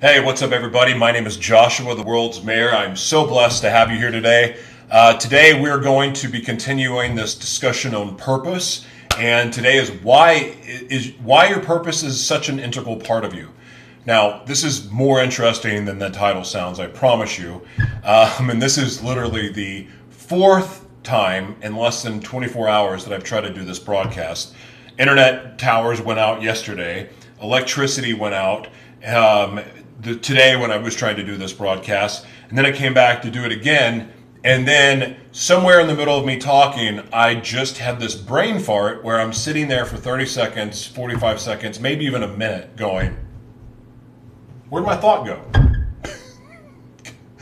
Hey, what's up, everybody? My name is Joshua, the world's mayor. I'm so blessed to have you here today. Uh, today, we're going to be continuing this discussion on purpose, and today is why is why your purpose is such an integral part of you. Now, this is more interesting than the title sounds. I promise you. Um, and this is literally the fourth time in less than 24 hours that I've tried to do this broadcast. Internet towers went out yesterday. Electricity went out. Um, the, today when I was trying to do this broadcast, and then I came back to do it again. And then somewhere in the middle of me talking, I just had this brain fart where I'm sitting there for 30 seconds, 45 seconds, maybe even a minute going, Where'd my thought go?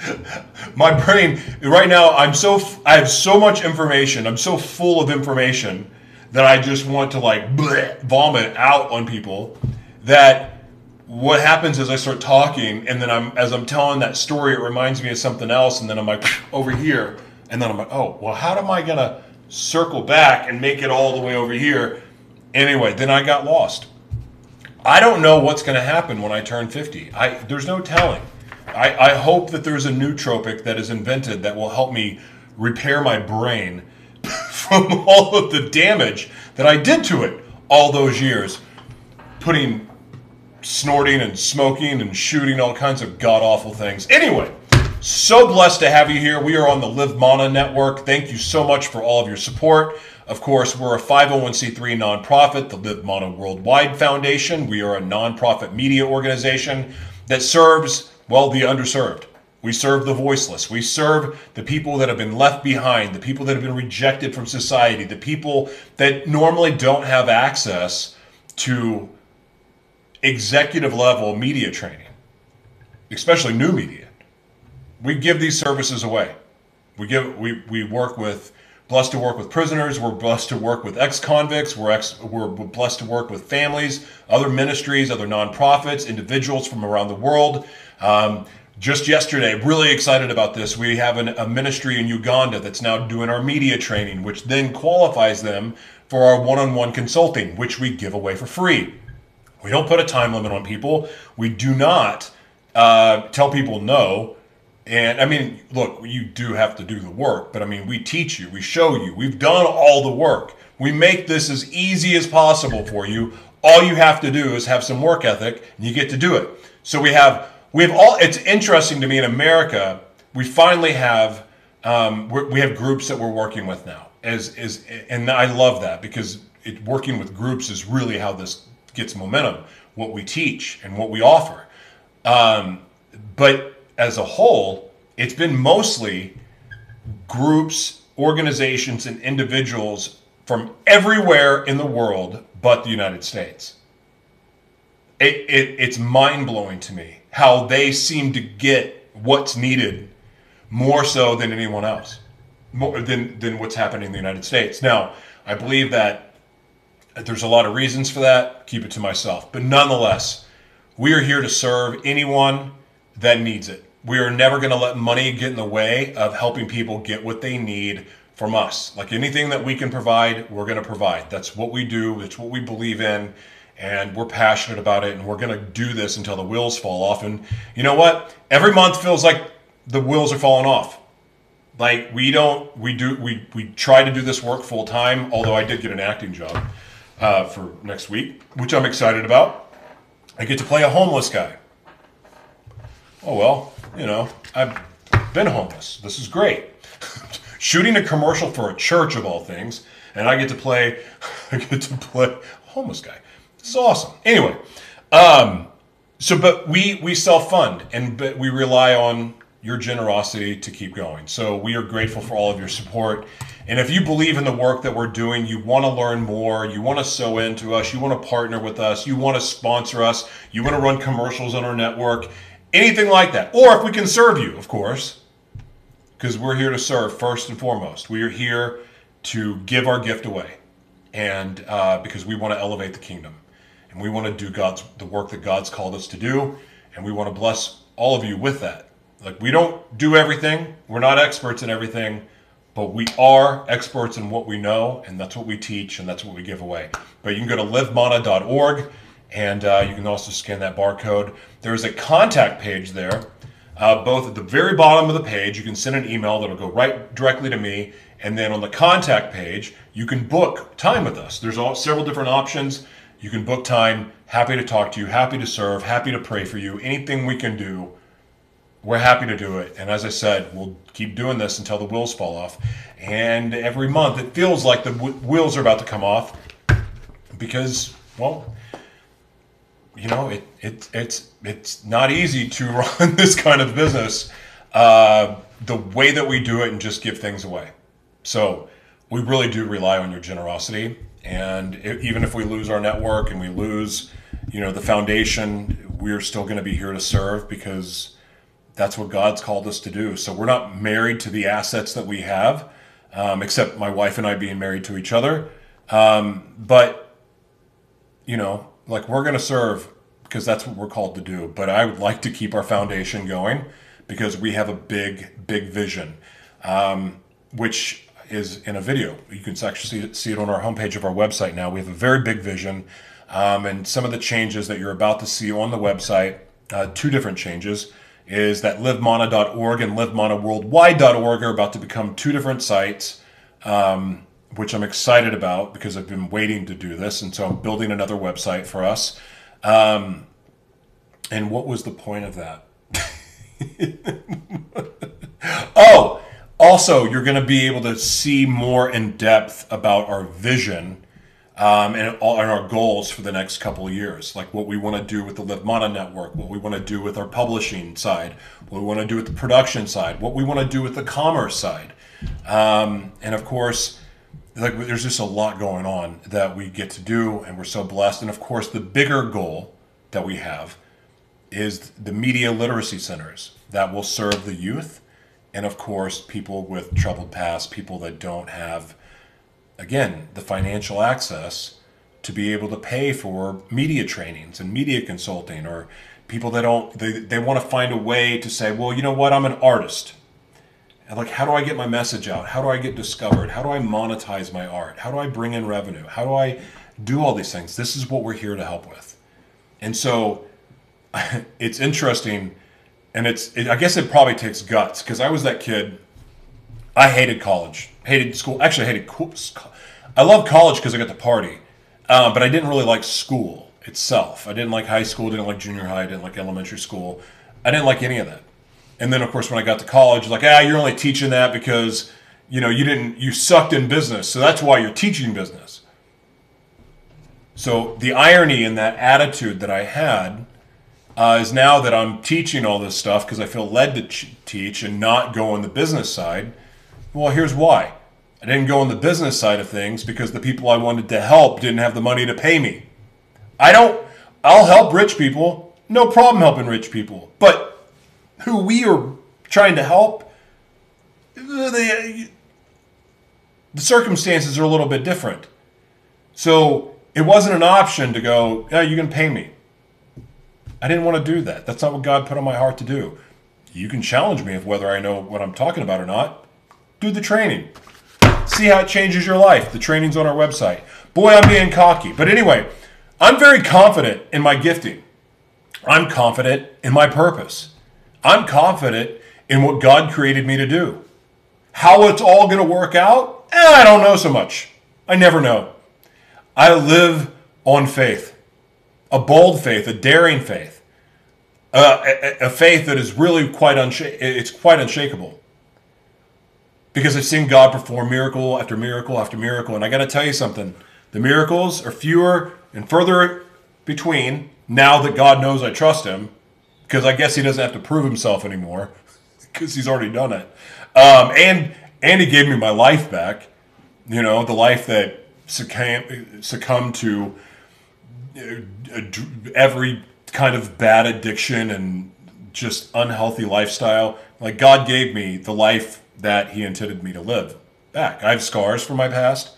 my brain, right now, I'm so, I have so much information. I'm so full of information that I just want to like bleh, vomit out on people that what happens is I start talking, and then I'm as I'm telling that story, it reminds me of something else, and then I'm like over here, and then I'm like, oh, well, how am I gonna circle back and make it all the way over here? Anyway, then I got lost. I don't know what's gonna happen when I turn 50. I there's no telling. I, I hope that there's a nootropic that is invented that will help me repair my brain from all of the damage that I did to it all those years, putting snorting and smoking and shooting all kinds of god awful things. Anyway, so blessed to have you here. We are on the Live Mana Network. Thank you so much for all of your support. Of course, we're a 501c3 nonprofit, the Live Mana Worldwide Foundation. We are a nonprofit media organization that serves, well, the underserved. We serve the voiceless. We serve the people that have been left behind, the people that have been rejected from society, the people that normally don't have access to executive level media training, especially new media. We give these services away. We give we, we work with blessed to work with prisoners. We're blessed to work with ex-convicts. We're ex, we're blessed to work with families, other ministries, other nonprofits, individuals from around the world. Um, just yesterday, really excited about this. We have an, a ministry in Uganda that's now doing our media training, which then qualifies them for our one-on-one consulting, which we give away for free. We don't put a time limit on people. We do not uh, tell people no. And I mean, look, you do have to do the work, but I mean, we teach you, we show you, we've done all the work. We make this as easy as possible for you. All you have to do is have some work ethic, and you get to do it. So we have we have all. It's interesting to me in America. We finally have um, we have groups that we're working with now. As is, and I love that because it, working with groups is really how this gets momentum, what we teach and what we offer. Um, but as a whole, it's been mostly groups, organizations, and individuals from everywhere in the world but the United States. It, it, it's mind blowing to me how they seem to get what's needed more so than anyone else, more than, than what's happening in the United States. Now, I believe that there's a lot of reasons for that. Keep it to myself. But nonetheless, we are here to serve anyone that needs it. We are never going to let money get in the way of helping people get what they need from us. Like anything that we can provide, we're going to provide. That's what we do, it's what we believe in, and we're passionate about it. And we're going to do this until the wheels fall off. And you know what? Every month feels like the wheels are falling off. Like we don't, we do, we, we try to do this work full time, although I did get an acting job uh, for next week, which I'm excited about. I get to play a homeless guy. Oh, well, you know, I've been homeless. This is great. Shooting a commercial for a church of all things, and I get to play, I get to play a homeless guy. This is awesome. Anyway, um, so but we we self fund and but we rely on your generosity to keep going. So we are grateful for all of your support. And if you believe in the work that we're doing, you want to learn more, you want to sow into us, you want to partner with us, you want to sponsor us, you want to run commercials on our network, anything like that. Or if we can serve you, of course, because we're here to serve first and foremost. We are here to give our gift away, and uh, because we want to elevate the kingdom, and we want to do God's the work that God's called us to do, and we want to bless all of you with that. Like we don't do everything, we're not experts in everything but we are experts in what we know, and that's what we teach, and that's what we give away. But you can go to livemana.org And uh, you can also scan that barcode. There's a contact page there. Uh, both at the very bottom of the page, you can send an email that'll go right directly to me. And then on the contact page, you can book time with us. There's all, several different options. You can book time. Happy to talk to you. Happy to serve. Happy to pray for you. Anything we can do, we're happy to do it. And as I said, we'll keep doing this until the wheels fall off. And every month, it feels like the w- wheels are about to come off because, well, you know, it, it it's it's not easy to run this kind of business uh, the way that we do it and just give things away. So we really do rely on your generosity, and it, even if we lose our network and we lose, you know, the foundation, we're still going to be here to serve because that's what God's called us to do. So we're not married to the assets that we have, um, except my wife and I being married to each other. Um, but you know, like we're going to serve because that's what we're called to do. But I would like to keep our foundation going because we have a big, big vision, um, which is in a video. You can actually see it, on our homepage of our website now. We have a very big vision, um, and some of the changes that you're about to see on the website, uh, two different changes, is that livemana.org and livemanaworldwide.org are about to become two different sites. Um, which I'm excited about because I've been waiting to do this. And so I'm building another website for us. Um, and what was the point of that? oh, also, you're going to be able to see more in depth about our vision um, and, all, and our goals for the next couple of years, like what we want to do with the Live Mana network, what we want to do with our publishing side, what we want to do with the production side, what we want to do with the commerce side. Um, and of course, like there's just a lot going on that we get to do and we're so blessed and of course the bigger goal that we have is the media literacy centers that will serve the youth and of course people with troubled past people that don't have again the financial access to be able to pay for media trainings and media consulting or people that don't they, they want to find a way to say well you know what i'm an artist and like, how do I get my message out? How do I get discovered? How do I monetize my art? How do I bring in revenue? How do I do all these things? This is what we're here to help with. And so it's interesting. And it's, it, I guess it probably takes guts because I was that kid. I hated college, hated school. Actually, I hated, I love college because I got to party. Uh, but I didn't really like school itself. I didn't like high school, didn't like junior high, didn't like elementary school. I didn't like any of that. And then, of course, when I got to college, like, ah, you're only teaching that because you know you didn't you sucked in business, so that's why you're teaching business. So the irony in that attitude that I had uh, is now that I'm teaching all this stuff because I feel led to ch- teach and not go on the business side. Well, here's why. I didn't go on the business side of things because the people I wanted to help didn't have the money to pay me. I don't. I'll help rich people. No problem helping rich people. But who we are trying to help, uh, the circumstances are a little bit different. So it wasn't an option to go, yeah, you can pay me. I didn't want to do that. That's not what God put on my heart to do. You can challenge me of whether I know what I'm talking about or not. Do the training. See how it changes your life. The training's on our website. Boy, I'm being cocky. But anyway, I'm very confident in my gifting. I'm confident in my purpose. I'm confident in what God created me to do. How it's all going to work out, eh, I don't know so much. I never know. I live on faith, a bold faith, a daring faith, uh, a, a, faith that is really quite unsha- it's quite unshakable. Because I've seen God perform miracle after miracle after miracle, and I got to tell you something: the miracles are fewer and further between now that God knows I trust Him because I guess he doesn't have to prove himself anymore because he's already done it. Um, and and he gave me my life back. You know, the life that succumbed, succumbed to uh, every kind of bad addiction and just unhealthy lifestyle. Like God gave me the life that He intended me to live back. I have scars from my past,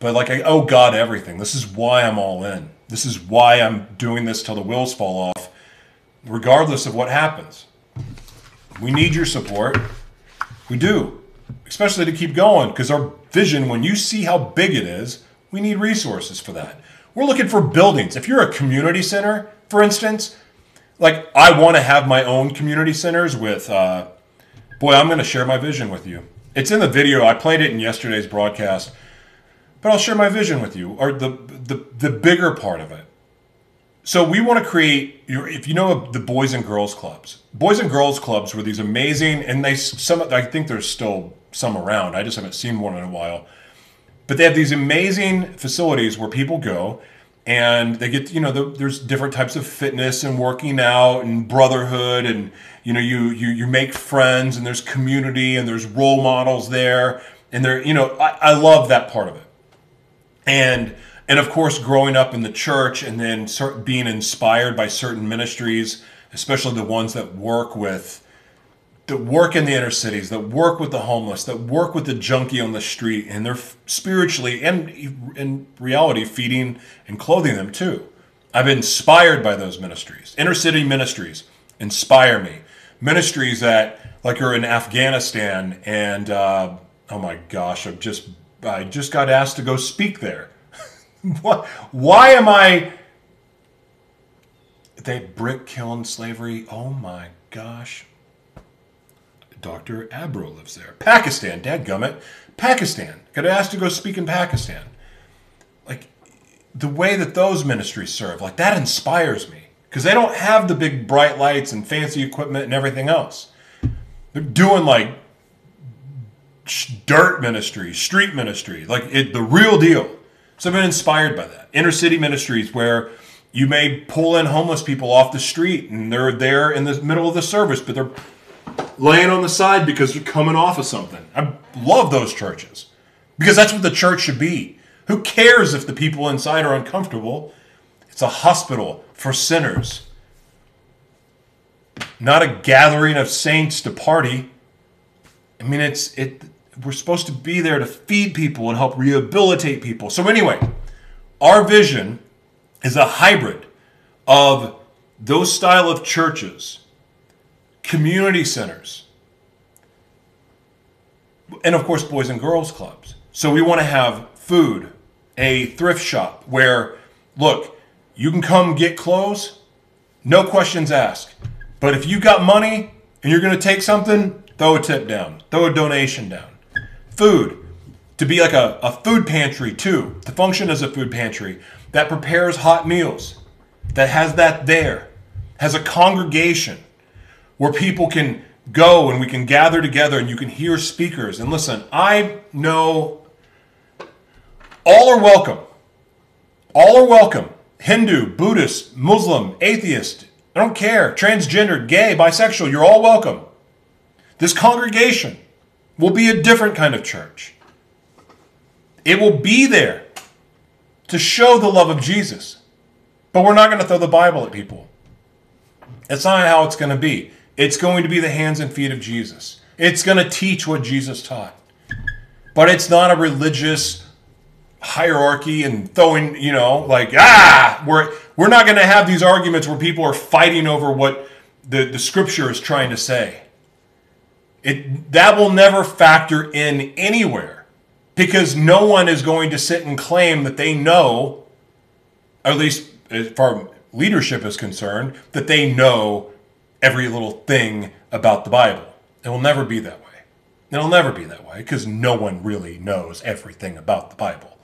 but like I owe God everything. This is why I'm all in. This is why I'm doing this till the wheels fall off regardless of what happens. We need your support. We do, especially to keep going because our vision, when you see how big it is, we need resources for that. We're looking for buildings. If you're a community center, for instance, like I want to have my own community centers with, uh, boy, I'm going to share my vision with you. It's in the video. I played it in yesterday's broadcast, but I'll share my vision with you, or the the, the bigger part of it. So we want to create. If you know the boys and girls clubs, boys and girls clubs were these amazing, and they some. I think there's still some around. I just haven't seen one in a while. But they have these amazing facilities where people go and they get you know the, there's different types of fitness and working out and brotherhood and you know you you you make friends and there's community and there's role models there. And there you know I, I love that part of it. And and of course growing up in the church and then being inspired by certain ministries especially the ones that work with that work in the inner cities, that work with the homeless, that work with the junkie on the street, and they're spiritually and in reality feeding and clothing them too. I've been inspired by those ministries. Inner city ministries inspire me. Ministries that like are in Afghanistan, and uh, oh my gosh, I've just I just got asked to go speak there. what? Why am I? They brick kiln slavery. Oh my gosh. Dr. Abro lives there. Pakistan, dadgummit. Pakistan. Got asked to go speak in Pakistan. Like, the way that those ministries serve, like, that inspires me. Because they don't have the big bright lights and fancy equipment and everything else. They're doing, like, dirt ministry, street ministry, like, it, the real deal. So I've been inspired by that. Inner city ministries where you may pull in homeless people off the street and they're there in the middle of the service, but they're laying on the side because you're coming off of something. I love those churches because that's what the church should be. Who cares if the people inside are uncomfortable? It's a hospital for sinners, not a gathering of saints to party. I mean, it's it. We're supposed to be there to feed people and help rehabilitate people. So anyway, our vision is a hybrid of those style of churches community centers, and of course, boys and girls clubs. So we want to have food, a thrift shop where, look, you can come get clothes, no questions asked. But if you got money and you're going to take something, throw a tip down, throw a donation down. Food, to be like a, a food pantry too, to function as a food pantry that prepares hot meals, that has that there, has a congregation where people can go and we can gather together and you can hear speakers. And listen, I know all are welcome. All are welcome. Hindu, Buddhist, Muslim, atheist, I don't care, transgender, gay, bisexual, you're all welcome. This congregation will be a different kind of church. It will be there to show the love of Jesus. But we're not going to throw the Bible at people. That's not how it's going to be. It's going to be the hands and feet of Jesus. It's going to teach what Jesus taught. But it's not a religious hierarchy and throwing, you know, like, ah, we're, we're not going to have these arguments where people are fighting over what the, the scripture is trying to say. It, that will never factor in anywhere because no one is going to sit and claim that they know, at least as far leadership is concerned, that they know every little thing about the Bible. It will never be that way. It'll never be that way because no one really knows everything about the Bible.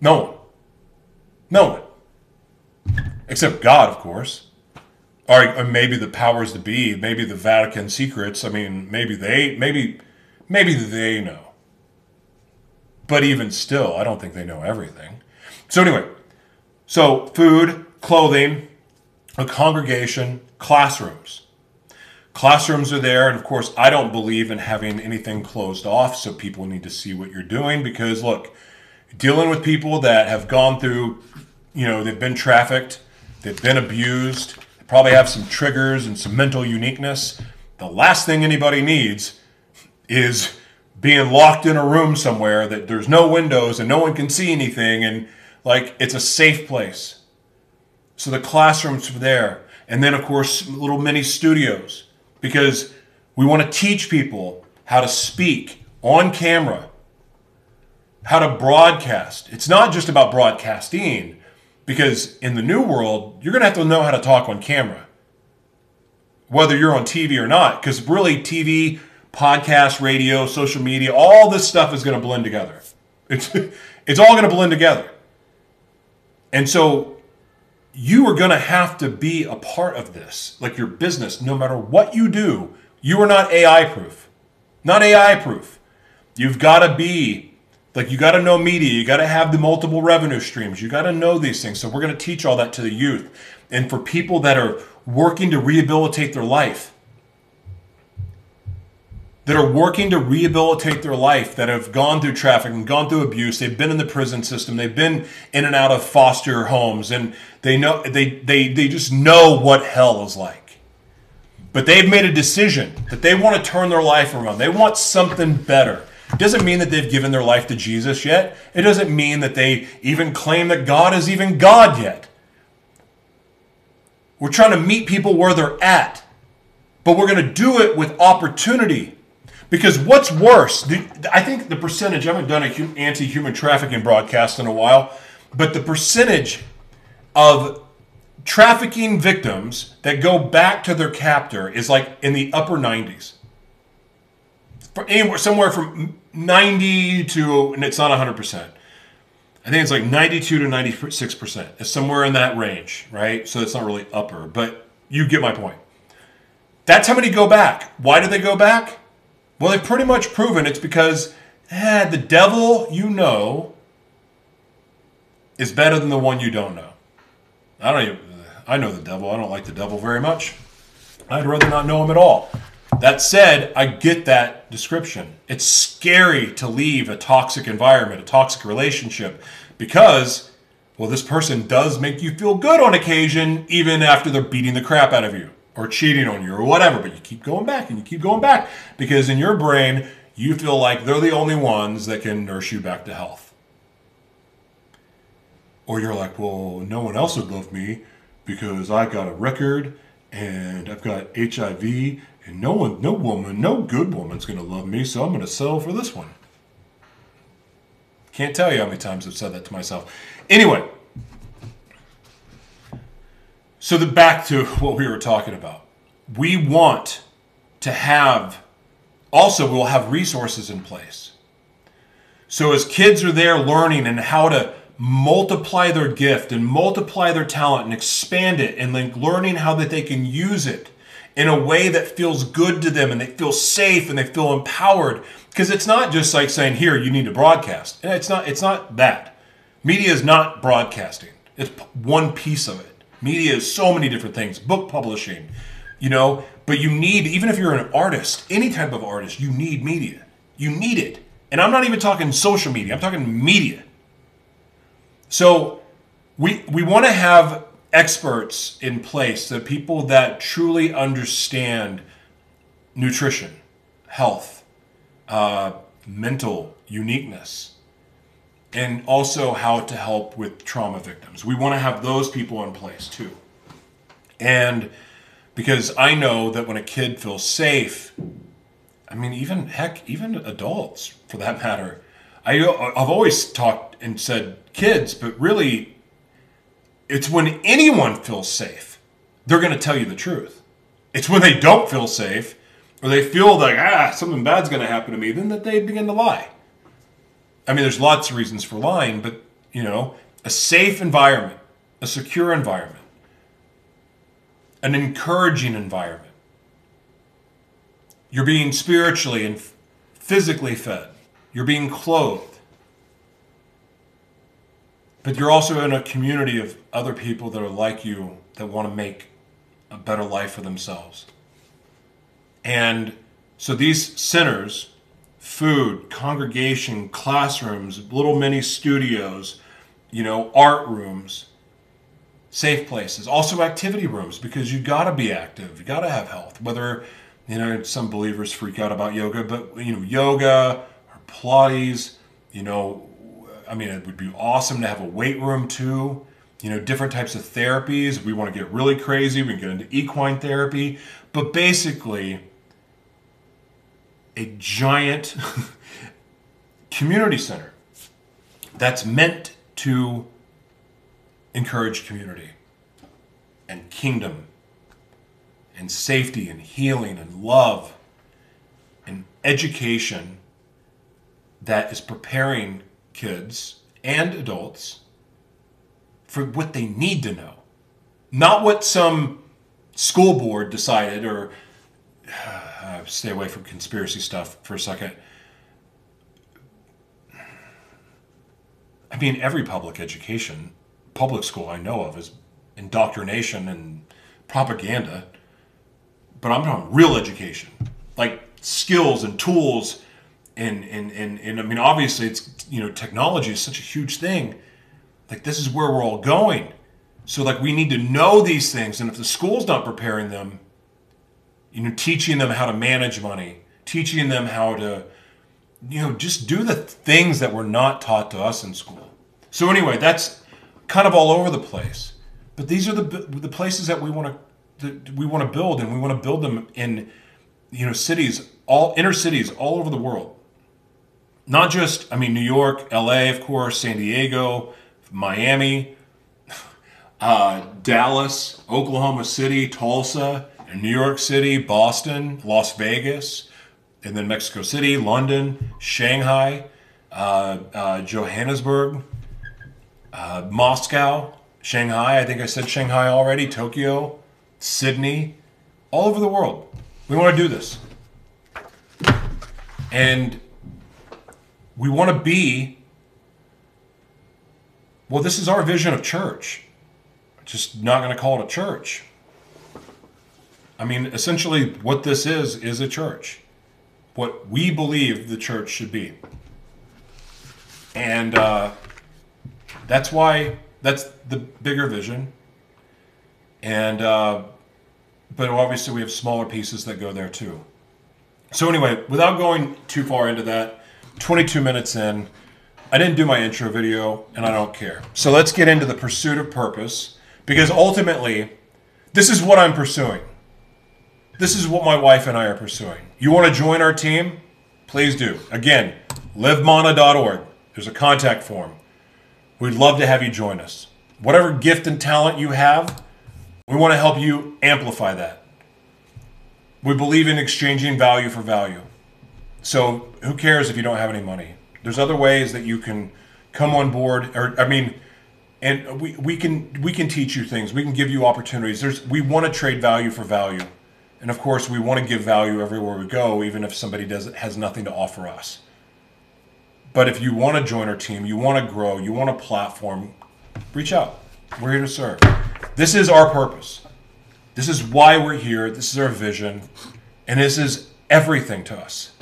No one. No one. Except God, of course. Or, or maybe the powers to be, maybe the Vatican secrets. I mean, maybe they, maybe, maybe they know. But even still, I don't think they know everything. So anyway, so food, clothing, a congregation, classrooms. Classrooms are there, and of course, I don't believe in having anything closed off, so people need to see what you're doing because, look, dealing with people that have gone through, you know, they've been trafficked, they've been abused, they probably have some triggers and some mental uniqueness. The last thing anybody needs is being locked in a room somewhere that there's no windows and no one can see anything, and like it's a safe place. So the classrooms are there. And then, of course, little mini studios because we want to teach people how to speak on camera how to broadcast. It's not just about broadcasting, because in the new world, you're going to have to know how to talk on camera, whether you're on TV or not. Because really, TV, podcast, radio, social media, all this stuff is going to blend together. It's it's all going to blend together. And so you are going to have to be a part of this, like your business, no matter what you do. You are not AI proof. Not AI proof. You've got to be like you got to know media, you got to have the multiple revenue streams. You got to know these things. So we're going to teach all that to the youth. And for people that are working to rehabilitate their life, that are working to rehabilitate their life, that have gone through trafficking, gone through abuse, they've been in the prison system, they've been in and out of foster homes, and they know they they they just know what hell is like. But they've made a decision that they want to turn their life around. They want something better. It doesn't mean that they've given their life to Jesus yet. It doesn't mean that they even claim that God is even God yet. We're trying to meet people where they're at, but we're going to do it with opportunity. Because what's worse, the, I think the percentage, I haven't done an anti human trafficking broadcast in a while, but the percentage of trafficking victims that go back to their captor is like in the upper 90s. Anywhere, somewhere from 90 to, and it's not 100%. I think it's like 92 to 96%. It's somewhere in that range, right? So it's not really upper, but you get my point. That's how many go back. Why do they go back? Well, they've pretty much proven it's because eh, the devil you know is better than the one you don't know. I don't even, I know the devil. I don't like the devil very much. I'd rather not know him at all. That said, I get that description. It's scary to leave a toxic environment, a toxic relationship, because, well, this person does make you feel good on occasion, even after they're beating the crap out of you or cheating on you or whatever. But you keep going back and you keep going back because in your brain, you feel like they're the only ones that can nurse you back to health. Or you're like, well, no one else would love me because I got a record and I've got HIV and no one, no woman, no good woman's going to love me, so I'm going to settle for this one. Can't tell you how many times I've said that to myself. Anyway, so the back to what we were talking about. We want to have also we'll have resources in place. So as kids are there learning and how to multiply their gift and multiply their talent and expand it and then learning how that they can use it in a way that feels good to them and they feel safe and they feel empowered. Because it's not just like saying here you need to broadcast. And it's not it's not that. Media is not broadcasting. It's one piece of it media is so many different things. Book publishing you know? But you need even if you're an artist any type of artist you need media. You need it. And i'm not even talking social media. I'm talking media. So we we want to have experts in place, the people that truly understand nutrition, health, uh, mental uniqueness, and also how to help with trauma victims. We want to have those people in place too. And because I know that when a kid feels safe, I mean, even heck, even adults for that matter, I, I've always talked and said kids, but really, it's when anyone feels safe, they're going to tell you the truth. It's when they don't feel safe or they feel like, ah, something bad's going to happen to me, then that they begin to lie. I mean, there's lots of reasons for lying, but, you know, a safe environment, a secure environment, an encouraging environment. You're being spiritually and physically fed. You're being clothed. But you're also in a community of other people that are like you that want to make a better life for themselves. And so these centers, food, congregation, classrooms, little mini studios, you know, art rooms, safe places, also activity rooms because you got to be active. You got to have health. Whether, you know, some believers freak out about yoga, but you know, yoga or Pilates, you know, I mean, it would be awesome to have a weight room too. You know, different types of therapies. We want to get really crazy. We can get into equine therapy. But basically, a giant community center that's meant to encourage community and kingdom and safety and healing and love and education that is preparing kids and adults for what they need to know. Not what some school board decided or uh, stay away from conspiracy stuff for a second. I mean, every public education, public school I know of is indoctrination and propaganda. But I'm talking real education, like skills and tools, and and and, and I mean, obviously, it's you know, technology is such a huge thing. Like this is where we're all going. So like we need to know these things, and if the school's not preparing them, you know, teaching them how to manage money, teaching them how to, you know, just do the things that were not taught to us in school. So anyway, that's kind of all over the place. But these are the the places that we want to that we want to build, and we want to build them in, you know, cities, all inner cities all over the world. Not just, I mean, New York, L.A., of course, San Diego, Miami, uh, Dallas, Oklahoma City, Tulsa, New York City, Boston, Las Vegas, and then Mexico City, London, Shanghai, uh, uh, Johannesburg, uh, Moscow, Shanghai. I think I said Shanghai already, Tokyo, Sydney, all over the world. We want to do this. And we want to be, well, this is our vision of church just not going to call it a church. I mean, essentially, what this is, is a church. What we believe the church should be. And uh, that's why, that's the bigger vision. And, uh, but obviously, we have smaller pieces that go there too. So, anyway, without going too far into that, 22 minutes in, I didn't do my intro video, and I don't care. So, let's get into the pursuit of purpose because ultimately, this is what I'm pursuing. This is what my wife and I are pursuing. You want to join our team? Please do. Again, livemana.org. There's a contact form. We'd love to have you join us. Whatever gift and talent you have, we want to help you amplify that. We believe in exchanging value for value. So who cares if you don't have any money? There's other ways that you can come on board, or I mean, and we, we can we can teach you things we can give you opportunities there's we want to trade value for value and of course we want to give value everywhere we go even if somebody does has nothing to offer us. But if you want to join our team you want to grow you want a platform reach out. We're here to serve. This is our purpose. This is why we're here. This is our vision. And this is everything to us.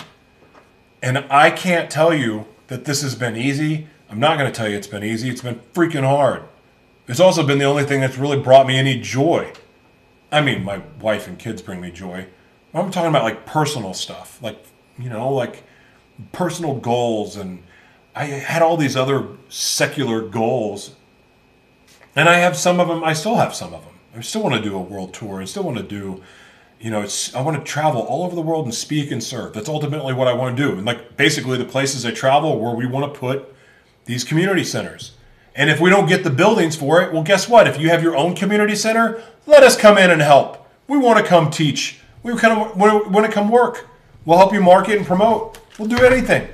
And i can't tell you that this has been easy. I'm not going to tell you it's been easy. It's been freaking hard. It's also been the only thing that's really brought me any joy. I mean, my wife and kids bring me joy. I'm talking about like personal stuff, like, you know, like personal goals. And I had all these other secular goals. And I have some of them, I still have some of them. I still want to do a world tour. I still want to do, you know, it's, I want to travel all over the world and speak and serve. That's ultimately what I want to do. And like basically the places I travel where we want to put these community centers. And if we don't get the buildings for it, well, guess what? If you have your own community center, let us come in and help. We want to come teach. We want to come work. We'll help you market and promote. We'll do anything.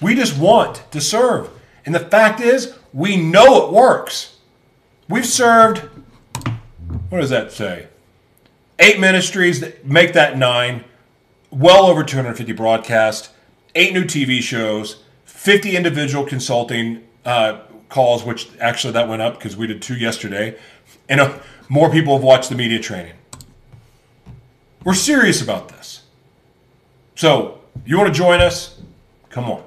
We just want to serve. And the fact is, we know it works. We've served, what does that say? Eight ministries that make that nine, well over 250 broadcasts, eight new TV shows, 50 individual consulting uh, calls, which actually that went up because we did two yesterday, and uh, more people have watched the media training. We're serious about this. So, you want to join us? Come on.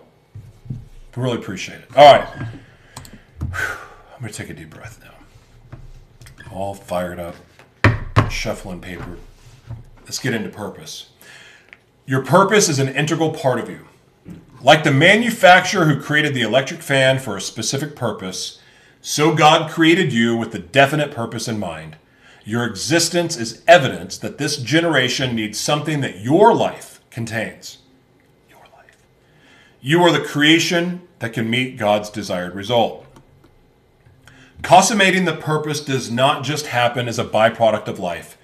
We really appreciate it. All right. I'm going to take a deep breath now. All fired up, shuffling paper. Let's get into purpose. Your purpose is an integral part of you. Like the manufacturer who created the electric fan for a specific purpose, so God created you with a definite purpose in mind. Your existence is evidence that this generation needs something that your life contains. Your life. You are the creation that can meet God's desired result. Consummating the purpose does not just happen as a byproduct of life.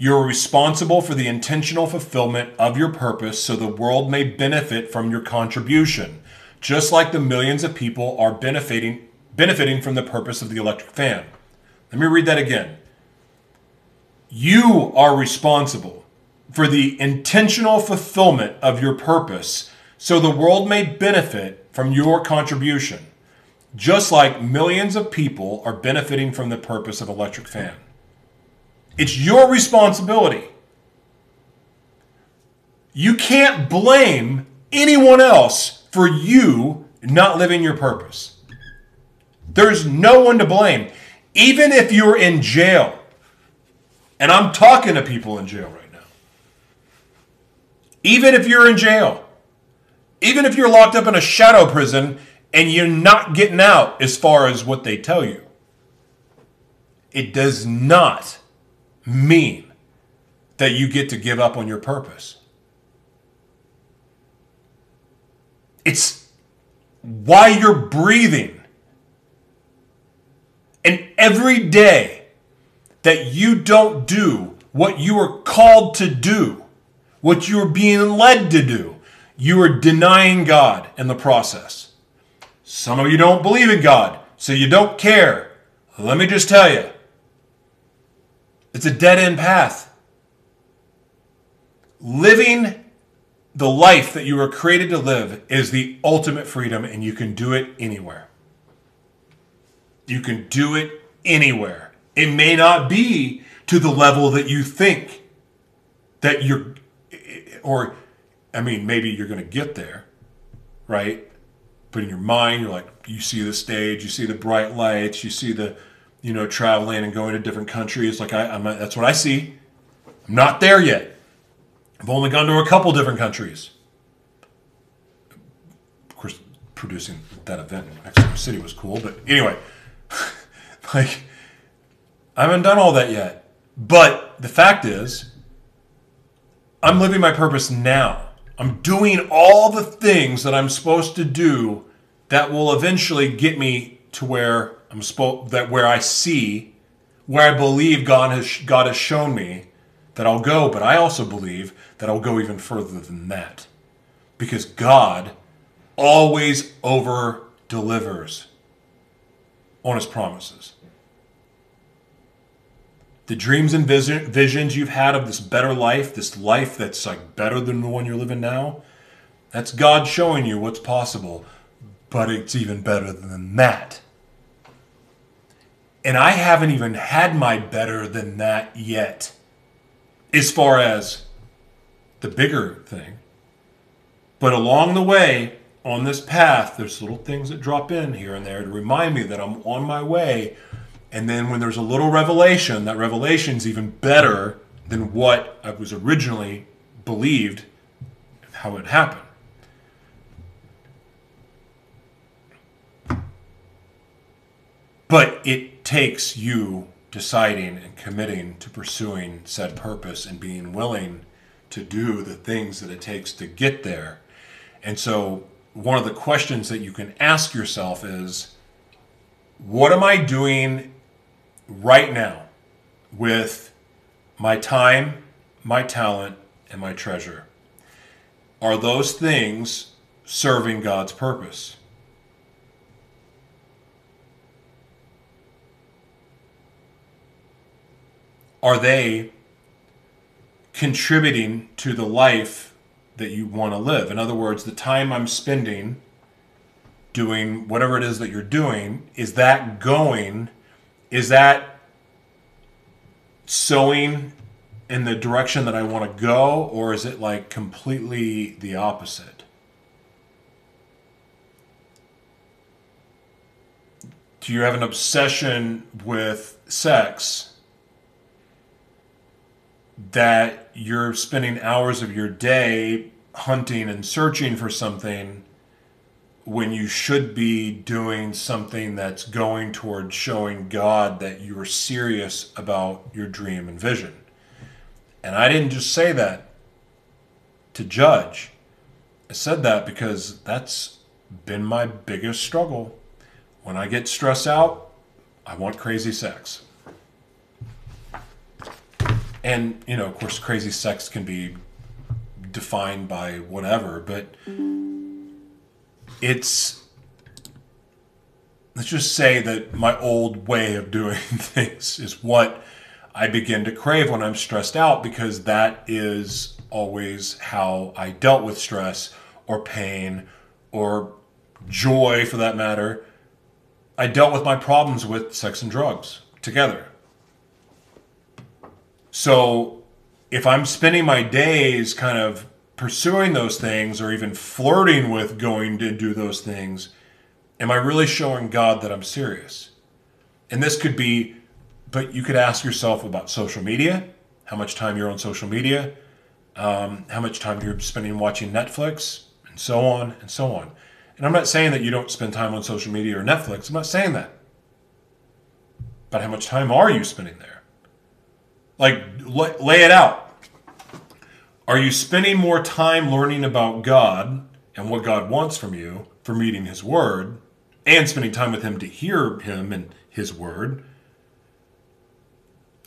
You are responsible for the intentional fulfillment of your purpose so the world may benefit from your contribution, just like the millions of people are benefiting, benefiting from the purpose of the electric fan. Let me read that again. You are responsible for the intentional fulfillment of your purpose so the world may benefit from your contribution, just like millions of people are benefiting from the purpose of electric fan. It's your responsibility. You can't blame anyone else for you not living your purpose. There's no one to blame. Even if you're in jail, and I'm talking to people in jail right now, even if you're in jail, even if you're locked up in a shadow prison and you're not getting out as far as what they tell you, it does not mean that you get to give up on your purpose. It's why you're breathing. And every day that you don't do what you are called to do, what you are being led to do, you are denying God in the process. Some of you don't believe in God, so you don't care. Let me just tell you it's a dead end path. Living the life that you were created to live is the ultimate freedom, and you can do it anywhere. You can do it anywhere. It may not be to the level that you think that you're, or, I mean, maybe you're going to get there, right? But in your mind, you're like, you see the stage, you see the bright lights, you see the, you know, traveling and going to different countries. Like I, I'm, that's what I see. I'm not there yet. I've only gone to a couple different countries. Of course, producing that event in Mexico City was cool, but anyway, like I haven't done all that yet. But the fact is, I'm living my purpose now. I'm doing all the things that I'm supposed to do that will eventually get me to where I'm supposed that where I see, where I believe God has God has shown me that I'll go, but I also believe that I'll go even further than that. Because God always over delivers on his promises. The dreams and visions you've had of this better life, this life that's like better than the one you're living now, that's God showing you what's possible, but it's even better than that. And I haven't even had my better than that yet, as far as the bigger thing. But along the way, on this path, there's little things that drop in here and there to remind me that I'm on my way. And then when there's a little revelation, that revelation's even better than what I was originally believed how it happened. But it takes you deciding and committing to pursuing said purpose and being willing to do the things that it takes to get there. And so, one of the questions that you can ask yourself is what am I doing right now with my time, my talent, and my treasure? Are those things serving God's purpose? Are they contributing to the life that you want to live? In other words, the time I'm spending doing whatever it is that you're doing, is that going, is that sowing in the direction that I want to go, or is it like completely the opposite? Do you have an obsession with sex? That you're spending hours of your day hunting and searching for something when you should be doing something that's going towards showing God that you are serious about your dream and vision. And I didn't just say that to judge. I said that because that's been my biggest struggle. When I get stressed out, I want crazy sex. And, you know, of course, crazy sex can be defined by whatever, but it's let's just say that my old way of doing things is what I begin to crave when I'm stressed out because that is always how I dealt with stress or pain or joy for that matter. I dealt with my problems with sex and drugs together. So if I'm spending my days kind of pursuing those things or even flirting with going to do those things, am I really showing God that I'm serious? And this could be, but you could ask yourself about social media, how much time you're on social media, um, how much time you're spending watching Netflix, and so on and so on. And I'm not saying that you don't spend time on social media or Netflix. I'm not saying that. But how much time are you spending there? Like, lay it out. Are you spending more time learning about God and what God wants from you for reading His Word and spending time with Him to hear Him and His Word?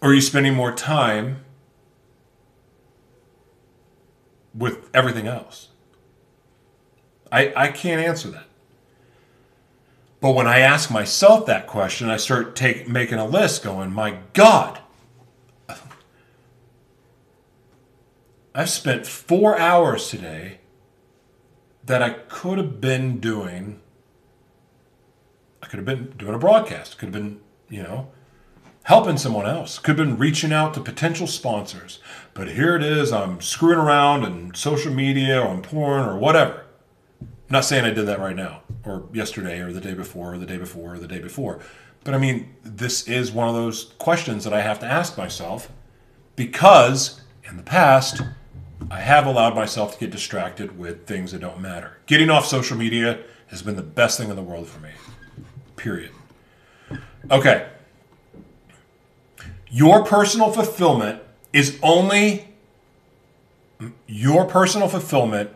Or are you spending more time with everything else? I, I can't answer that. But when I ask myself that question, I start take, making a list going, my God, I've spent four hours today that I could have been doing. I could have been doing a broadcast, could have been, you know, helping someone else, could have been reaching out to potential sponsors. But here it is, I'm screwing around in social media or on porn or whatever. I'm not saying I did that right now or yesterday or the day before or the day before or the day before. But I mean, this is one of those questions that I have to ask myself because in the past, I have allowed myself to get distracted with things that don't matter. Getting off social media has been the best thing in the world for me. Period. Okay. Your personal fulfillment is only your personal fulfillment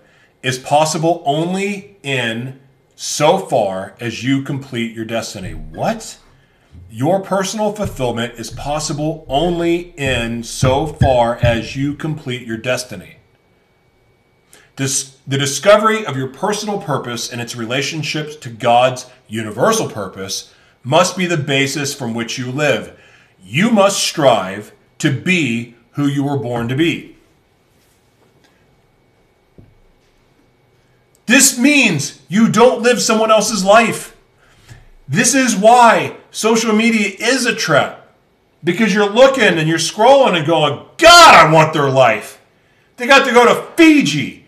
is possible only in so far as you complete your destiny. What? Your personal fulfillment is possible only in so far as you complete your destiny. Dis- the discovery of your personal purpose and its relationships to God's universal purpose must be the basis from which you live. You must strive to be who you were born to be. This means you don't live someone else's life. This is why social media is a trap. Because you're looking and you're scrolling and going, God, I want their life. They got to go to Fiji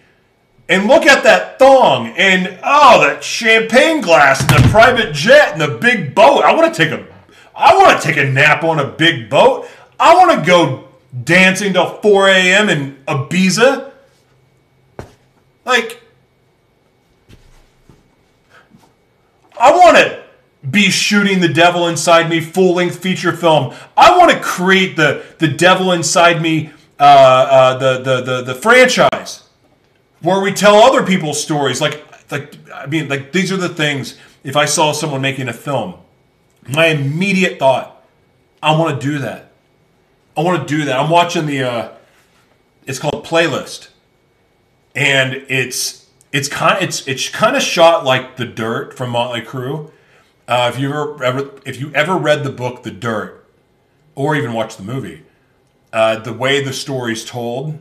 and look at that thong and oh that champagne glass and the private jet and the big boat. I want to take a i want to take a nap on a big boat. I want to go dancing till 4 a.m in ibiza. Like i want to be shooting the devil inside me full length feature film. I want to create the the devil inside me uh, uh, the, the the the franchise where we tell other people's stories. Like, like I mean, like these are the things. If I saw someone making a film, my immediate thought, I want to do that. I want to do that. I'm watching the. Uh, it's called Playlist, and it's it's kind it's it's kind of shot like The Dirt from Motley Crue. Uh, if you ever, ever if you ever read the book The Dirt, or even watched the movie, uh, the way the story's told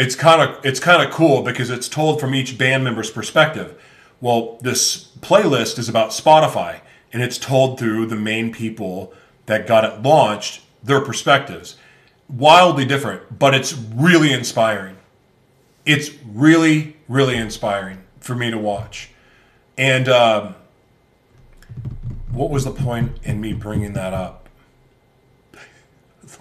it's kind of it's kind of cool because it's told from each band member's perspective. Well, this playlist is about Spotify and it's told through the main people that got it launched, their perspectives. Wildly different, but it's really inspiring. It's really, really inspiring for me to watch. And um, what was the point in me bringing that up?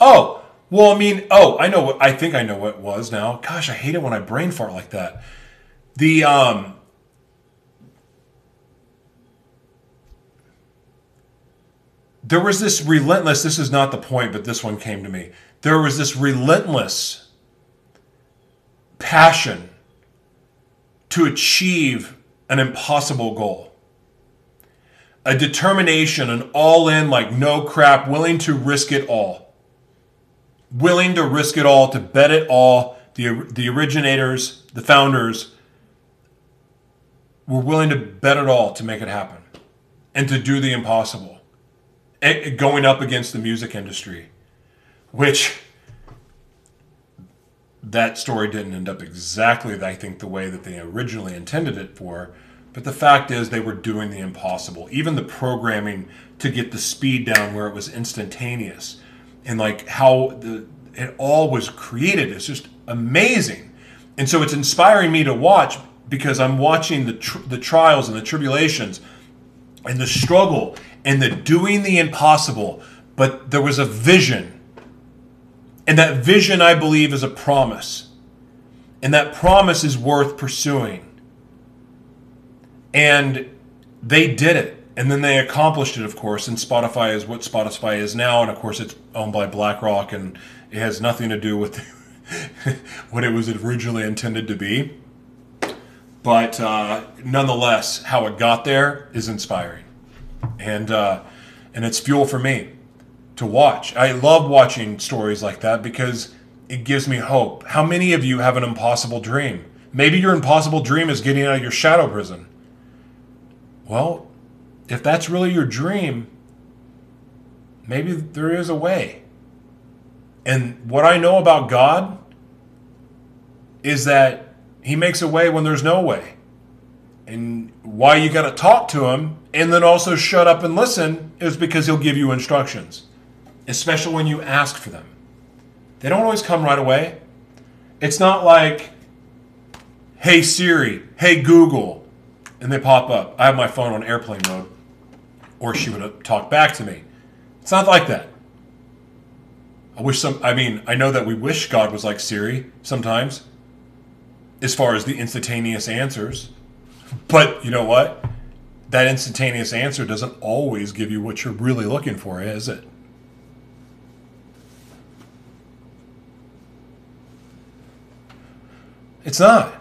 Oh, well, I mean, oh, I know what I think I know what it was now. Gosh, I hate it when I brain fart like that. The um there was this relentless this is not the point but this one came to me there was this relentless passion to achieve an impossible goal. A determination, an all in, like no crap, willing to risk it all. Willing to risk it all, to bet it all. The, the originators, the founders, were willing to bet it all to make it happen and to do the impossible. And going up against the music industry, which that story didn't end up exactly, I think, the way that they originally intended it for. But the fact is, they were doing the impossible. Even the programming to get the speed down where it was instantaneous, and like how the it all was created is just amazing. And so it's inspiring me to watch because I'm watching the tr- the trials and the tribulations and the struggle and the doing the impossible. But there was a vision and that vision, I believe, is a promise. And that promise is worth pursuing. And they did it. And then they accomplished it, of course. And Spotify is what Spotify is now. And of course, it's owned by BlackRock and it has nothing to do with what it was originally intended to be. But uh, nonetheless, how it got there is inspiring. And, uh, and it's fuel for me to watch. I love watching stories like that because it gives me hope. How many of you have an impossible dream? Maybe your impossible dream is getting out of your shadow prison. Well, if that's really your dream, maybe there is a way. And what I know about God is that He makes a way when there's no way. And why you got to talk to Him and then also shut up and listen is because He'll give you instructions especially when you ask for them. They don't always come right away. It's not like, hey Siri, hey Google, and they pop up. I have my phone on airplane mode, or she would talk back to me. It's not like that. I wish some, I mean, I know that we wish God was like Siri sometimes, as far as the instantaneous answers. But you know what? That instantaneous answer doesn't always give you what you're really looking for, is it? It's not.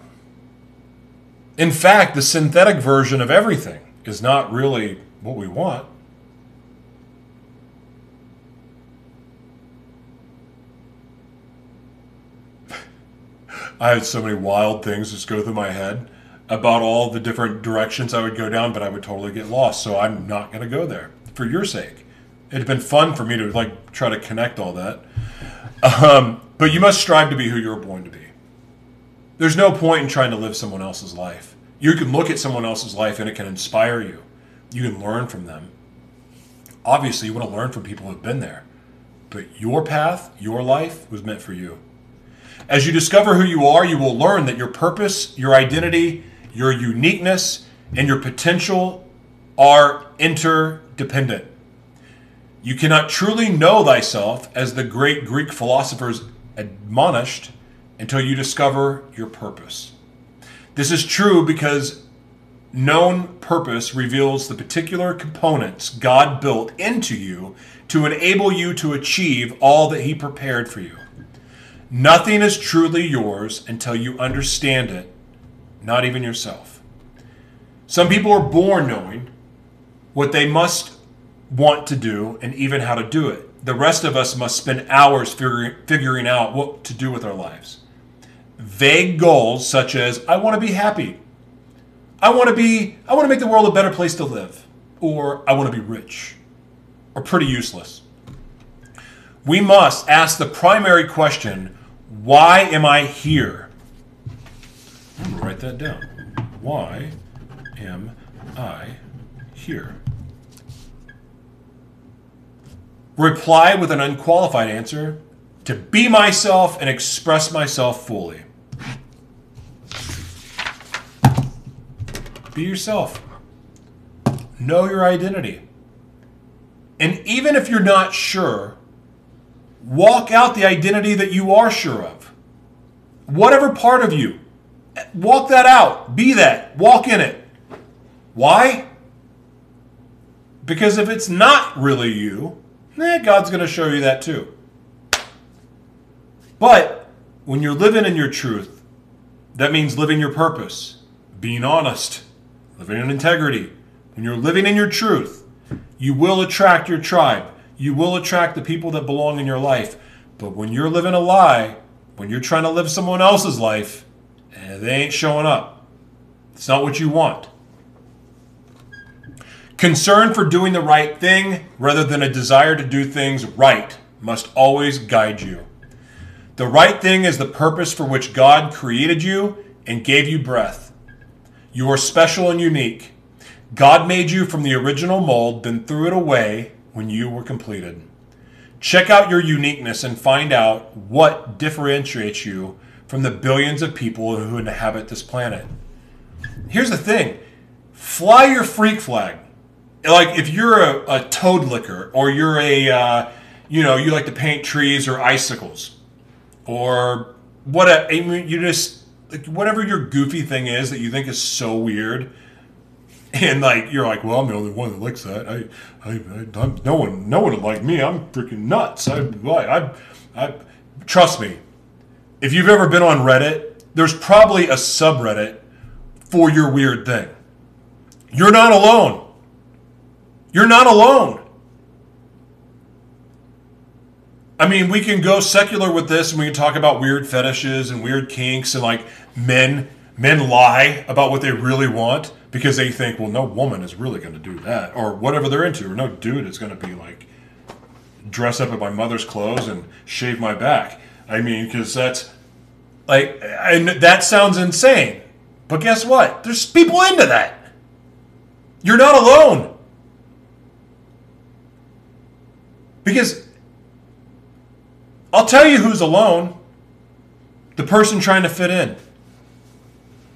In fact, the synthetic version of everything is not really what we want. I had so many wild things just go through my head about all the different directions I would go down, but I would totally get lost. So I'm not going to go there for your sake. It'd been fun for me to like try to connect all that. Um, but you must strive to be who you're born to be. There's no point in trying to live someone else's life. You can look at someone else's life and it can inspire you. You can learn from them. Obviously, you want to learn from people who've been there. But your path, your life was meant for you. As you discover who you are, you will learn that your purpose, your identity, your uniqueness, and your potential are interdependent. You cannot truly know thyself, as the great Greek philosophers admonished, until you discover your purpose. This is true because known purpose reveals the particular components God built into you to enable you to achieve all that He prepared for you. Nothing is truly yours until you understand it, not even yourself. Some people are born knowing what they must want to do and even how to do it. The rest of us must spend hours figuring, out what to do with our lives vague goals such as I want to be happy. I want to be I want to make the world a better place to live or I want to be rich are pretty useless. We must ask the primary question, why am I here? I'm write that down. Why am I here? Reply with an unqualified answer to be myself and express myself fully. Be yourself. Know your identity. And even if you're not sure, walk out the identity that you are sure of. Whatever part of you, walk that out. Be that. Walk in it. Why? Because if it's not really you, eh, God's going to show you that too. But when you're living in your truth, that means living your purpose being honest, living in integrity, when you're living in your truth, you will attract your tribe. You will attract the people that belong in your life. But when you're living a lie, when you're trying to live someone else's life, eh, they ain't showing up. It's not what you want. Concern for doing the right thing rather than a desire to do things right must always guide you. The right thing is the purpose for which God created you and gave you breath. You are special and unique. God made you from the original mold, then threw it away when you were completed. Check out your uniqueness and find out what differentiates you from the billions of people who inhabit this planet. Here's the thing fly your freak flag. Like, if you're a, a toad licker or you're a, uh, you know, you like to paint trees or icicles or what, a, you just, like, whatever your goofy thing is that you think is so weird and like you're like, well, I'm the only one that likes that. I, I, I am no one, no one would like me. I'm freaking nuts. I, I, I, trust me. If you've ever been on Reddit, there's probably a subreddit for your weird thing. You're not alone. You're not alone. I mean, we can go secular with this and we can talk about weird fetishes and weird kinks and like men men lie about what they really want because they think, well, no woman is really going to do that, or whatever they're into, or no dude is going to be like dress up in my mother's clothes and shave my back. I mean, because that's like, and that sounds insane, but guess what? There's people into that. You're not alone. Because I'll tell you who's alone the person trying to fit in.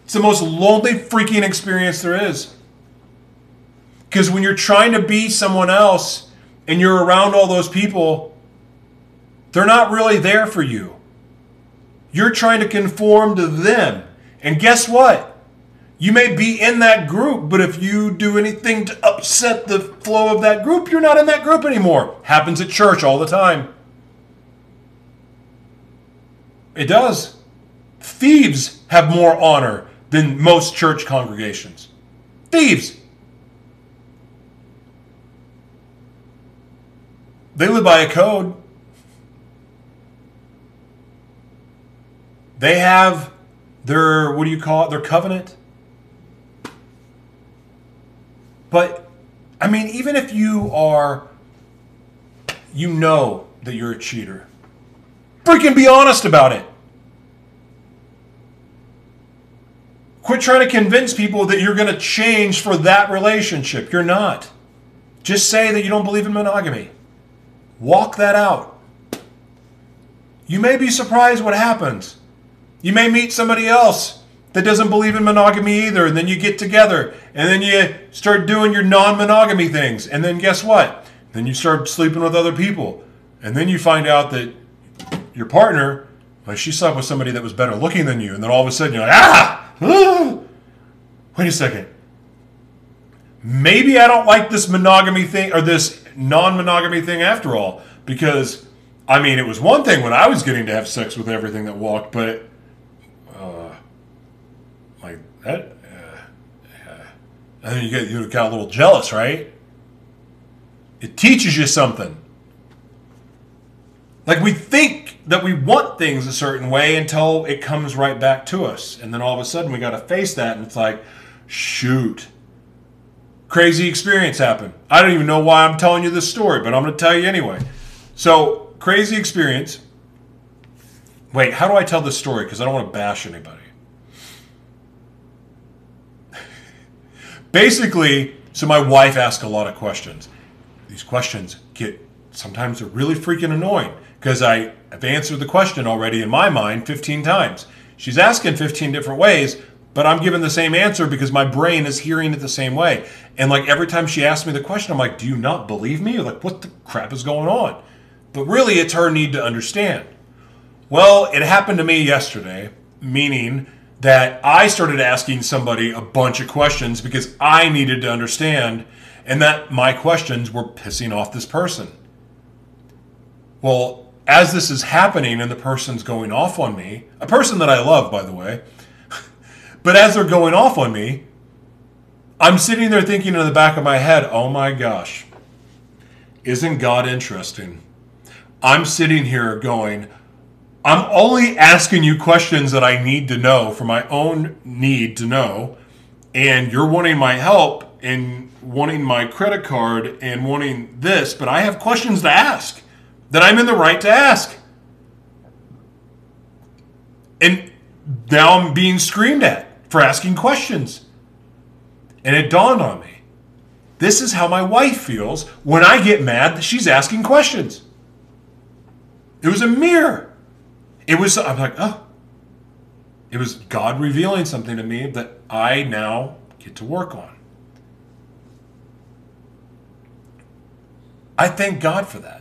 It's the most lonely freaking experience there is. Because when you're trying to be someone else and you're around all those people, they're not really there for you. You're trying to conform to them. And guess what? You may be in that group, but if you do anything to upset the flow of that group, you're not in that group anymore. Happens at church all the time. It does. Thieves have more honor than most church congregations. Thieves. They live by a code. They have their, what do you call it, their covenant. But, I mean, even if you are, you know that you're a cheater, freaking be honest about it. Quit trying to convince people that you're going to change for that relationship. You're not. Just say that you don't believe in monogamy. Walk that out. You may be surprised what happens. You may meet somebody else that doesn't believe in monogamy either, and then you get together, and then you start doing your non monogamy things, and then guess what? Then you start sleeping with other people, and then you find out that your partner, like she slept with somebody that was better looking than you, and then all of a sudden you're like, ah! Wait a second. Maybe I don't like this monogamy thing or this non monogamy thing after all. Because, I mean, it was one thing when I was getting to have sex with everything that walked, but, uh, like that, uh, and then you get, you got a little jealous, right? It teaches you something. Like we think that we want things a certain way until it comes right back to us. And then all of a sudden we got to face that and it's like, shoot. Crazy experience happened. I don't even know why I'm telling you this story, but I'm going to tell you anyway. So, crazy experience. Wait, how do I tell this story? Because I don't want to bash anybody. Basically, so my wife asked a lot of questions. These questions get sometimes they're really freaking annoying because I have answered the question already in my mind 15 times. She's asking 15 different ways, but I'm giving the same answer because my brain is hearing it the same way. And like every time she asks me the question, I'm like, do you not believe me? like, what the crap is going on? But really, it's her need to understand. Well, it happened to me yesterday, meaning that I started asking somebody a bunch of questions because I needed to understand, and that my questions were pissing off this person. Well, as this is happening and the person's going off on me, a person that I love, by the way, But as they're going off on me, I'm sitting there thinking in the back of my head, oh my gosh, isn't God interesting? I'm sitting here going, I'm only asking you questions that I need to know for my own need to know. And you're wanting my help and wanting my credit card and wanting this, but I have questions to ask that I'm in the right to ask. And now I'm being screamed at for asking questions. And it dawned on me this is how my wife feels when I get mad that she's asking questions. It was a mirror. It was, I'm like, oh. It was God revealing something to me that I now get to work on. I thank God for that.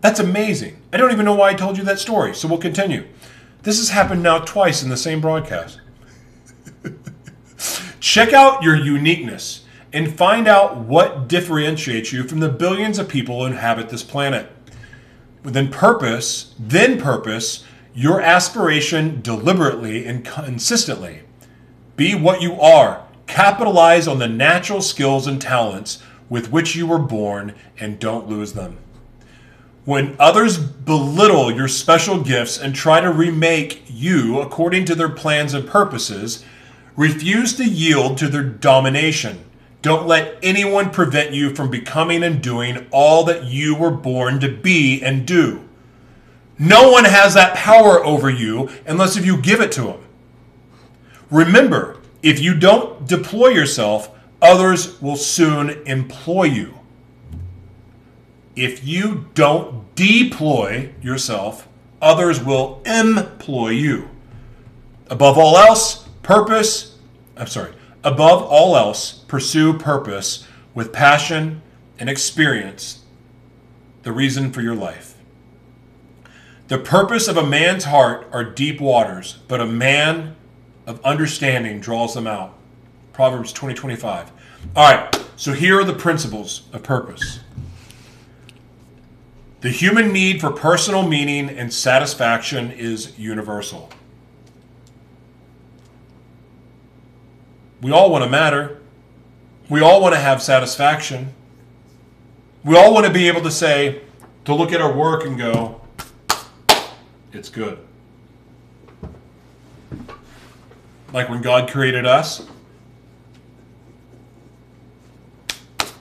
That's amazing. I don't even know why I told you that story, so we'll continue. This has happened now twice in the same broadcast. Check out your uniqueness and find out what differentiates you from the billions of people who inhabit this planet. Within purpose, then purpose, your aspiration deliberately and consistently. Be what you are. Capitalize on the natural skills and talents with which you were born and don't lose them. When others belittle your special gifts and try to remake you according to their plans and purposes, refuse to yield to their domination. Don't let anyone prevent you from becoming and doing all that you were born to be and do. No one has that power over you unless if you give it to them. Remember, if you don't deploy yourself, others will soon employ you. If you don't deploy yourself, others will employ you. Above all else, purpose, I'm sorry, above all else, pursue purpose with passion and experience the reason for your life. The purpose of a man's heart are deep waters, but a man of understanding draws them out. Proverbs 20 25. All right, so here are the principles of purpose. The human need for personal meaning and satisfaction is universal. We all want to matter. We all want to have satisfaction. We all want to be able to say, to look at our work and go, it's good. Like when God created us,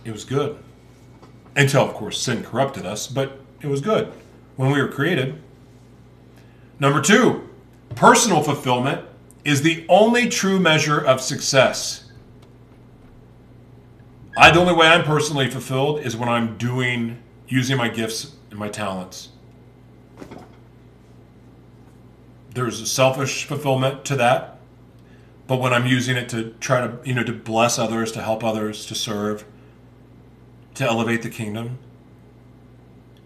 it was good. Until, of course, sin corrupted us, but it was good when we were created. Number two, personal fulfillment is the only true measure of success. I the only way I'm personally fulfilled is when I'm doing using my gifts and my talents. There's a selfish fulfillment to that, but when I'm using it to try to you know to bless others, to help others, to serve, to elevate the kingdom,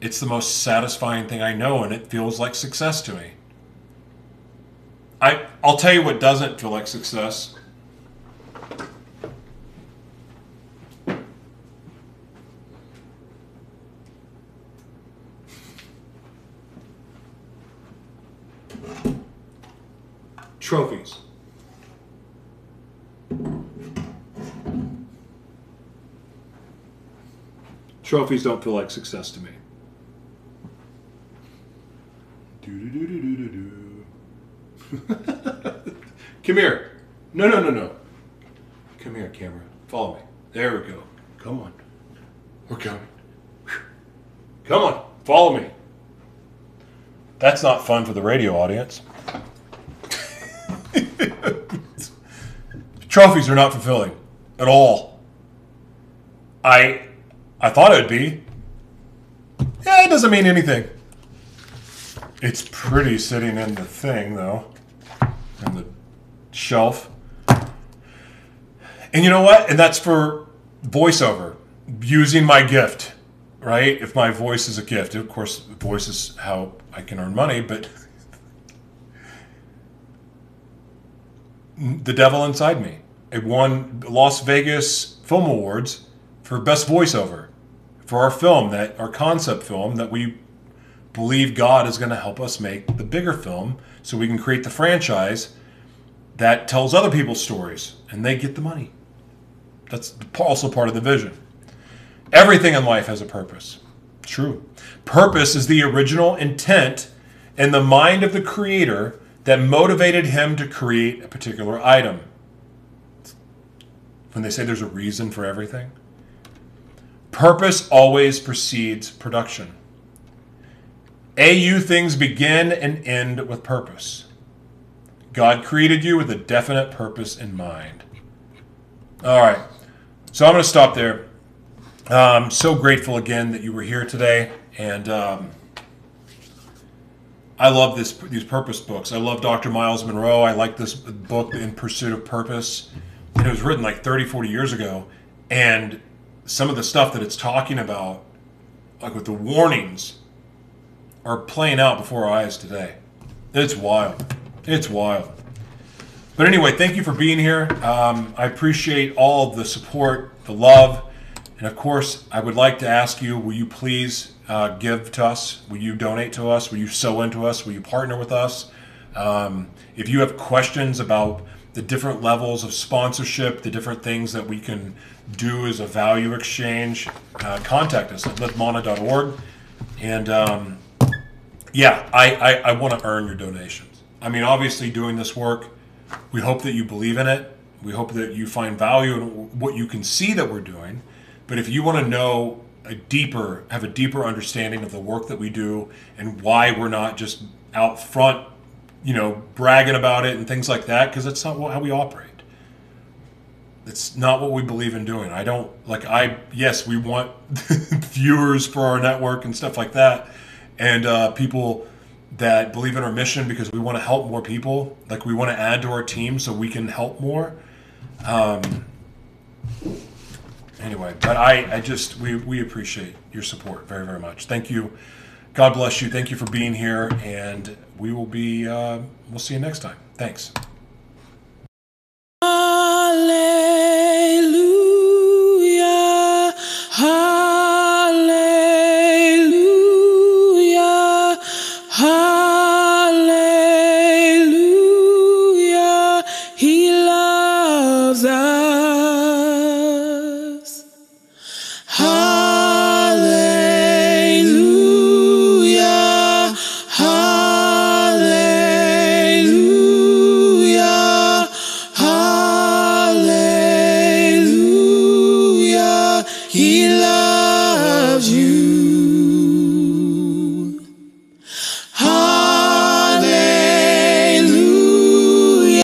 it's the most satisfying thing I know, and it feels like success to me. I I'll tell you what doesn't feel like success trophies. Trophies don't feel like success to me. Come here. No, no, no, no. Come here, camera. Follow me. There we go. Come on. We're coming. Come on. Follow me. That's not fun for the radio audience. Trophies are not fulfilling at all. I I thought it would be. Yeah, it doesn't mean anything. It's pretty sitting in the thing though. In the shelf. And you know what? And that's for voiceover. Using my gift. Right? If my voice is a gift. Of course, voice is how I can earn money, but The Devil Inside Me. It won Las Vegas Film Awards for Best Voiceover for our film, that our concept film that we believe God is going to help us make the bigger film so we can create the franchise that tells other people's stories and they get the money. That's also part of the vision. Everything in life has a purpose. True. Purpose is the original intent in the mind of the creator that motivated him to create a particular item. When they say there's a reason for everything, purpose always precedes production. AU things begin and end with purpose. God created you with a definite purpose in mind. All right. So I'm going to stop there. I'm so grateful again that you were here today. And um, I love this these purpose books. I love Dr. Myles Munroe. I like this book, In Pursuit of Purpose. And it was written like 30, 40 years ago. And some of the stuff that it's talking about, like with the warnings, are playing out before our eyes today. It's wild. It's wild. But anyway, thank you for being here. Um, I appreciate all the support, the love, and of course, I would like to ask you: Will you please uh, give to us? Will you donate to us? Will you sow into us? Will you partner with us? Um, if you have questions about the different levels of sponsorship, the different things that we can do as a value exchange, uh, contact us at liftmana.org. And um, yeah, I, I, I want to earn your donations. I mean, obviously, doing this work we hope that you believe in it. We hope that you find value in what you can see that we're doing. But if you want to know a deeper, have a deeper understanding of the work that we do and why we're not just out front, you know, bragging about it and things like that, because that's not how we operate. It's not what we believe in doing. I don't like. I yes, we want viewers for our network and stuff like that, and uh, people that believe in our mission because we want to help more people. Like we want to add to our team so we can help more. Um, anyway, but I, I just we, we appreciate your support very very much. Thank you. God bless you. Thank you for being here, and we will be. Uh, we'll see you next time. Thanks. He